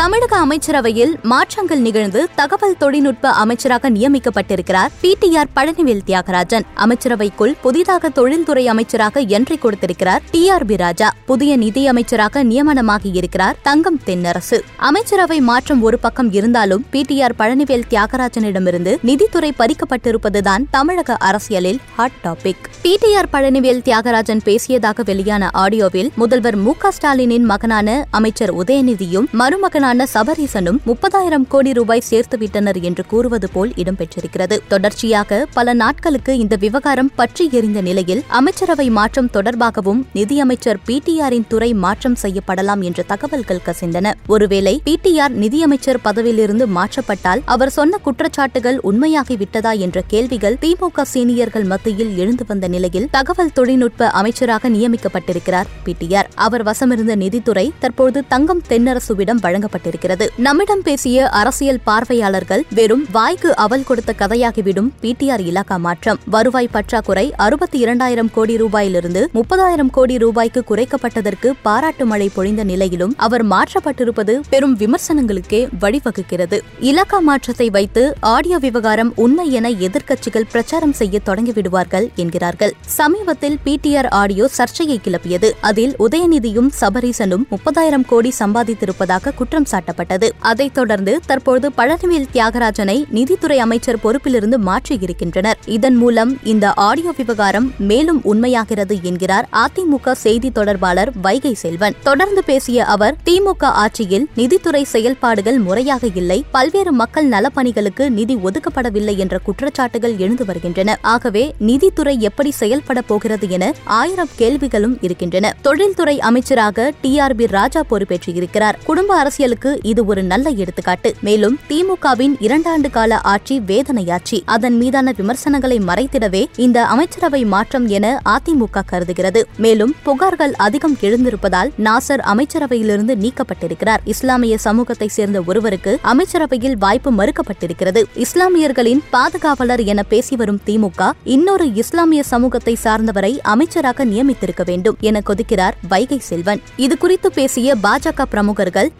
தமிழக அமைச்சரவையில் மாற்றங்கள் நிகழ்ந்து தகவல் தொழில்நுட்ப அமைச்சராக நியமிக்கப்பட்டிருக்கிறார் பிடிஆர் பழனிவேல் தியாகராஜன். அமைச்சரவைக்குள் புதிதாக தொழில்துறை அமைச்சராக என்ட்ரி கொடுத்திருக்கிறார் டி ஆர் பி ராஜா. புதிய நிதி அமைச்சராக நியமனமாகி இருக்கிறார் தங்கம் தென்னரசு. அமைச்சரவை மாற்றம் ஒரு பக்கம் இருந்தாலும் பிடிஆர் பழனிவேல் தியாகராஜனிடமிருந்து நிதித்துறை பறிக்கப்பட்டிருப்பதுதான் தமிழக அரசியலில் hot topic PTR Palanivel Thiagarajan பேசியதாக வெளியான ஆடியோவில் முதல்வர் மு க ஸ்டாலினின் மகனான அமைச்சர் உதயநிதியும் மருமகனான சபரீசனும் முப்பதாயிரம் கோடி ரூபாய் சேர்த்துவிட்டனர் என்று கூறுவது போல் இடம்பெற்றிருக்கிறது தொடர்ச்சியாக பல நாட்களுக்கு இந்த விவகாரம் பற்றி எறிந்த நிலையில் அமைச்சரவை மாற்றம் தொடர்பாகவும் நிதியமைச்சர் பிடிஆரின் துறை மாற்றம் செய்யப்படலாம் என்ற தகவல்கள் கசிந்தன. ஒருவேளை பிடிஆர் நிதியமைச்சர் பதவியிலிருந்து மாற்றப்பட்டால் அவர் சொன்ன குற்றச்சாட்டுகள் உண்மையாகிவிட்டதா என்ற கேள்விகள் திமுக சீனியர்கள் மத்தியில் எழுந்து வந்த நிலையில் தகவல் தொழில்நுட்ப அமைச்சராக நியமிக்கப்பட்டிருக்கிறார் பிடிஆர் அவர் வசமிருந்த நிதித்துறை தற்போது தங்கம் தென்னரசுவிடம் வழங்கப்பட்டிருக்கிறது நம்மிடம் பேசிய அரசியல் பார்வையாளர்கள் வெறும் வாய்க்கு அவல் கொடுத்த கதையாகிவிடும் பிடிஆர் இலாக்கா மாற்றம். வருவாய் பற்றாக்குறை அறுபத்தி இரண்டாயிரம் கோடி ரூபாயிலிருந்து முப்பதாயிரம் கோடி ரூபாய்க்கு குறைக்கப்பட்டதற்கு பாராட்டு மழை பொழிந்த நிலையிலும் அவர் மாற்றப்பட்டிருப்பது பெரும் விமர்சனங்களுக்கே வழிவகுக்கிறது. இலாக்கா மாற்றத்தை வைத்து ஆடியோ விவகாரம் உண்மை என எதிர்க்கட்சிகள் பிரச்சாரம் செய்ய தொடங்கிவிடுவார்கள் என்கிறார்கள். சமீபத்தில் பிடிஆர் ஆடியோ சர்ச்சையை கிளப்பியது. அதில் உதயநிதியும் சபரீசனும் முப்பதாயிரம் கோடி சம்பாதித்திருப்பதாக குற்றம் சாட்டப்பட்டது. அதைத் தொடர்ந்து தற்போது பழனிவேல் தியாகராஜனை நிதித்துறை அமைச்சர் பொறுப்பிலிருந்து மாற்றியிருக்கின்றனர். இதன் மூலம் இந்த ஆடியோ விவகாரம் மேலும் உண்மையாகிறது என்கிறார் அதிமுக செய்தி தொடர்பாளர் வைகை செல்வன். தொடர்ந்து பேசிய அவர் திமுக ஆட்சியில் நிதித்துறை செயல்பாடுகள் முறையாக இல்லை. பல்வேறு மக்கள் நலப்பணிகளுக்கு நிதி ஒதுக்கப்படவில்லை என்ற குற்றச்சாட்டுகள் எழுந்து வருகின்றன. ஆகவே நிதித்துறை எப்படி செயல்பட போகிறது என ஆயிரம் கேள்விகளும் இருக்கின்றன. தொழில்துறை அமைச்சராக டி ஆர் பி ராஜா பொறுப்பேற்றிருக்கிறார். குடும்ப அரசியல் அரசியலுக்கு இது ஒரு நல்ல எடுத்துக்காட்டு. மேலும் திமுகவின் இரண்டாண்டு கால ஆட்சி வேதனையாட்சி. அதன் மீதான விமர்சனங்களை மறைத்திடவே இந்த அமைச்சரவை மாற்றம் என அதிமுக கருதுகிறது. மேலும் புகார்கள் அதிகம் எழுந்திருப்பதால் நாசர் அமைச்சரவையிலிருந்து நீக்கப்பட்டிருக்கிறார். இஸ்லாமிய சமூகத்தை சேர்ந்த ஒருவருக்கு அமைச்சரவையில் வாய்ப்பு மறுக்கப்பட்டிருக்கிறது. இஸ்லாமியர்களின் பாதுகாவலர் என பேசி வரும் திமுக இன்னொரு இஸ்லாமிய சமூகத்தை சார்ந்தவரை அமைச்சராக நியமித்திருக்க வேண்டும் என கொதிக்கிறார் வைகை செல்வன். இதுகுறித்து பேசிய பாஜக பிரமுகர்கள்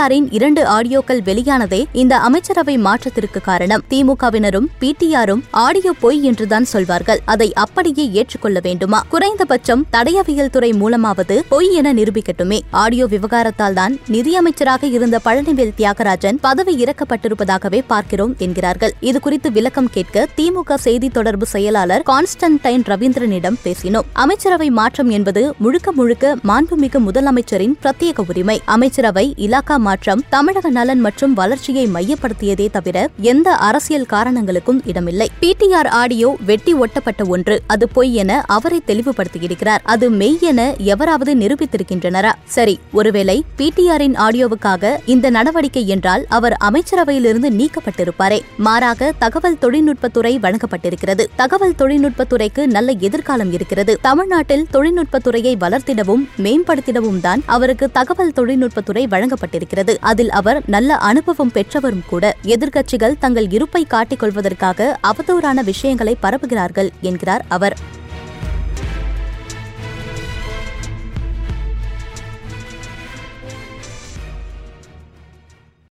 பிடிஆரின் இரண்டு ஆடியோக்கள் வெளியானதே இந்த அமைச்சரவை மாற்றத்திற்கு காரணம். திமுகவினரும் பிடிஆரும் ஆடியோ பொய் என்றுதான் சொல்வார்கள். அதை அப்படியே ஏற்றுக்கொள்ள வேண்டுமா? குறைந்தபட்சம் தடையவியல் துறை மூலமாவது பொய் என நிரூபிக்கட்டுமே. ஆடியோ விவகாரத்தால் தான் நிதியமைச்சராக இருந்த பழனிவேல் தியாகராஜன் பதவி இறக்கப்பட்டிருப்பதாகவே பார்க்கிறோம் என்கிறார்கள். இதுகுறித்து விளக்கம் கேட்க திமுக செய்தி தொடர்பு செயலாளர் கான்ஸ்டன்டைன் ரவீந்திரனிடம் பேசினோம். அமைச்சரவை மாற்றம் என்பது முழுக்க முழுக்க மாண்புமிகு முதலமைச்சரின் பிரத்யேக உரிமை. அமைச்சரவை இலாக்கா ஏமாற்றம் தமிழக நலன் மற்றும் வளர்ச்சியை மையப்படுத்தியதே தவிர எந்த அரசியல் காரணங்களுக்கும் இடமில்லை. பிடிஆர் ஆடியோ வெட்டி ஒட்டப்பட்ட ஒன்று. அது பொய் என அவரை தெளிவுபடுத்தியிருக்கிறார். அது மெய் என எவராவது நிரூபித்திருக்கின்றனரா? சரி ஒருவேளை பிடிஆரின் ஆடியோவுக்காக இந்த நடவடிக்கை என்றால் அவர் அமைச்சரவையிலிருந்து நீக்கப்பட்டிருப்பாரே. மாறாக தகவல் தொழில்நுட்பத்துறை வழங்கப்பட்டிருக்கிறது. தகவல் தொழில்நுட்பத்துறைக்கு நல்ல எதிர்காலம் இருக்கிறது. தமிழ்நாட்டில் தொழில்நுட்பத்துறையை வளர்த்திடவும் மேம்படுத்திடவும் தான் அவருக்கு தகவல் தொழில்நுட்பத்துறை வழங்கப்பட்டிருக்கிறது. அதில் அவர் நல்ல அனுபவம் பெற்றவரும் கூட. எதிர்க்கட்சிகள் தங்கள் இருப்பை காட்டிக் கொள்வதற்காக அவதூறான விஷயங்களை பரப்புகிறார்கள் என்கிறார் அவர்.